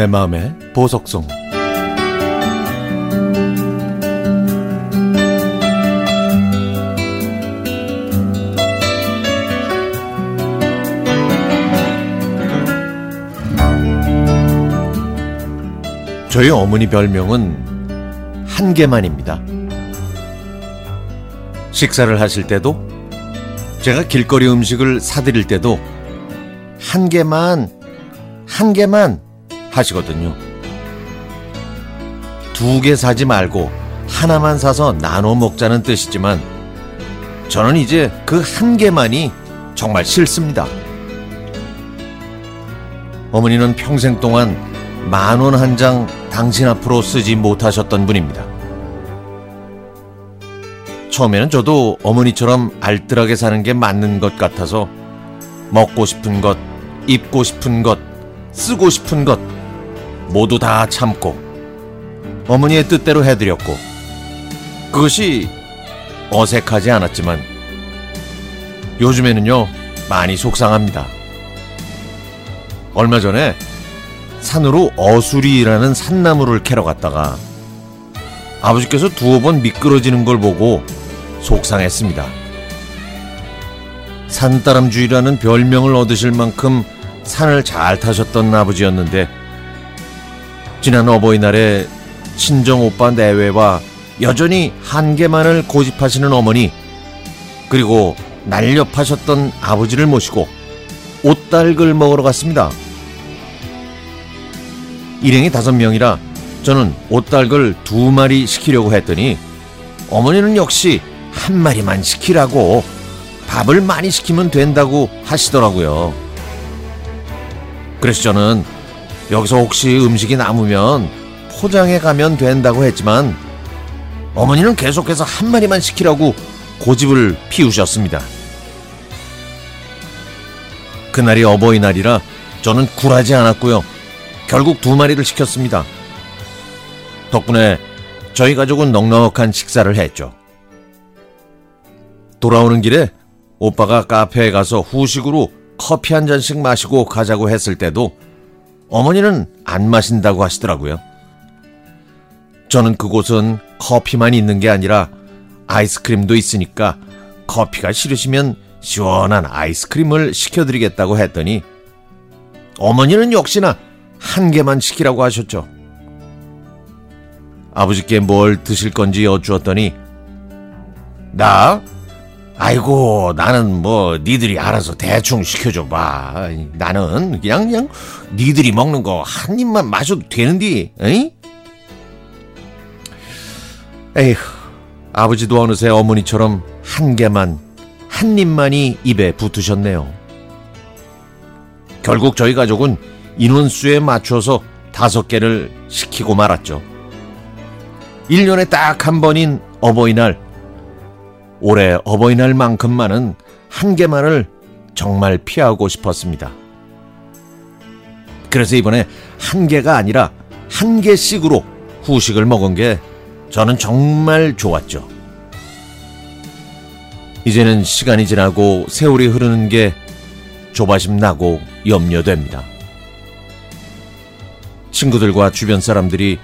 내 마음의 보석성 저희 어머니 별명은 한 개만입니다. 식사를 하실 때도 제가 길거리 음식을 사드릴 때도 한 개만 한 개만 하시거든요. 두 개 사지 말고 하나만 사서 나눠 먹자는 뜻이지만 저는 이제 그 한 개만이 정말 싫습니다. 어머니는 평생 동안 만 원 한 장 당신 앞으로 쓰지 못하셨던 분입니다. 처음에는 저도 어머니처럼 알뜰하게 사는 게 맞는 것 같아서 먹고 싶은 것, 입고 싶은 것, 쓰고 싶은 것 모두 다 참고 어머니의 뜻대로 해드렸고 그것이 어색하지 않았지만 요즘에는요 많이 속상합니다. 얼마 전에 산으로 어수리라는 산나무를 캐러 갔다가 아버지께서 두어 번 미끄러지는 걸 보고 속상했습니다. 산다람쥐라는 별명을 얻으실 만큼 산을 잘 타셨던 아버지였는데 지난 어버이날에 친정 오빠 내외와 여전히 한 개만을 고집하시는 어머니 그리고 날렵하셨던 아버지를 모시고 옷달글 먹으러 갔습니다. 일행이 다섯 명이라 저는 옷달글 두 마리 시키려고 했더니 어머니는 역시 한 마리만 시키라고 밥을 많이 시키면 된다고 하시더라고요. 그래서 저는 여기서 혹시 음식이 남으면 포장해 가면 된다고 했지만 어머니는 계속해서 한 마리만 시키라고 고집을 피우셨습니다. 그날이 어버이날이라 저는 굴하지 않았고요. 결국 두 마리를 시켰습니다. 덕분에 저희 가족은 넉넉한 식사를 했죠. 돌아오는 길에 오빠가 카페에 가서 후식으로 커피 한 잔씩 마시고 가자고 했을 때도 어머니는 안 마신다고 하시더라고요. 저는 그곳은 커피만 있는 게 아니라 아이스크림도 있으니까 커피가 싫으시면 시원한 아이스크림을 시켜드리겠다고 했더니 어머니는 역시나 한 개만 시키라고 하셨죠. 아버지께 뭘 드실 건지 여쭈었더니 나 아이고 나는 뭐 니들이 알아서 대충 시켜줘 봐. 나는 그냥 그냥 니들이 먹는 거 한 입만 마셔도 되는디. 에이? 에휴 아버지도 어느새 어머니처럼 한 개만 한 입만이 입에 붙으셨네요. 결국 저희 가족은 인원수에 맞춰서 다섯 개를 시키고 말았죠. 1년에 딱 한 번인 어버이날 올해 어버이날만큼만은 한 개만을 정말 피하고 싶었습니다. 그래서 이번에 한 개가 아니라 한 개씩으로 후식을 먹은 게 저는 정말 좋았죠. 이제는 시간이 지나고 세월이 흐르는 게 조바심 나고 염려됩니다. 친구들과 주변 사람들이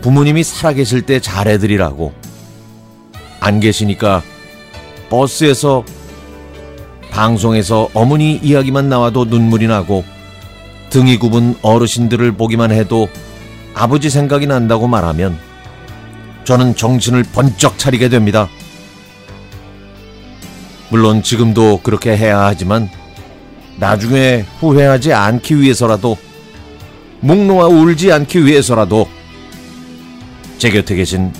부모님이 살아계실 때 잘해드리라고 안 계시니까 버스에서 방송에서 어머니 이야기만 나와도 눈물이 나고 등이 굽은 어르신들을 보기만 해도 아버지 생각이 난다고 말하면 저는 정신을 번쩍 차리게 됩니다. 물론 지금도 그렇게 해야 하지만 나중에 후회하지 않기 위해서라도 목 놓아 울지 않기 위해서라도 제 곁에 계신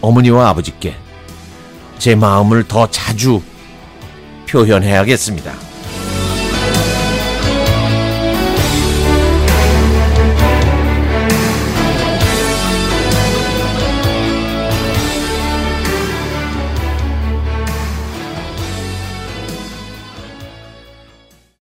어머니와 아버지께 제 마음을 더 자주 표현해야겠습니다.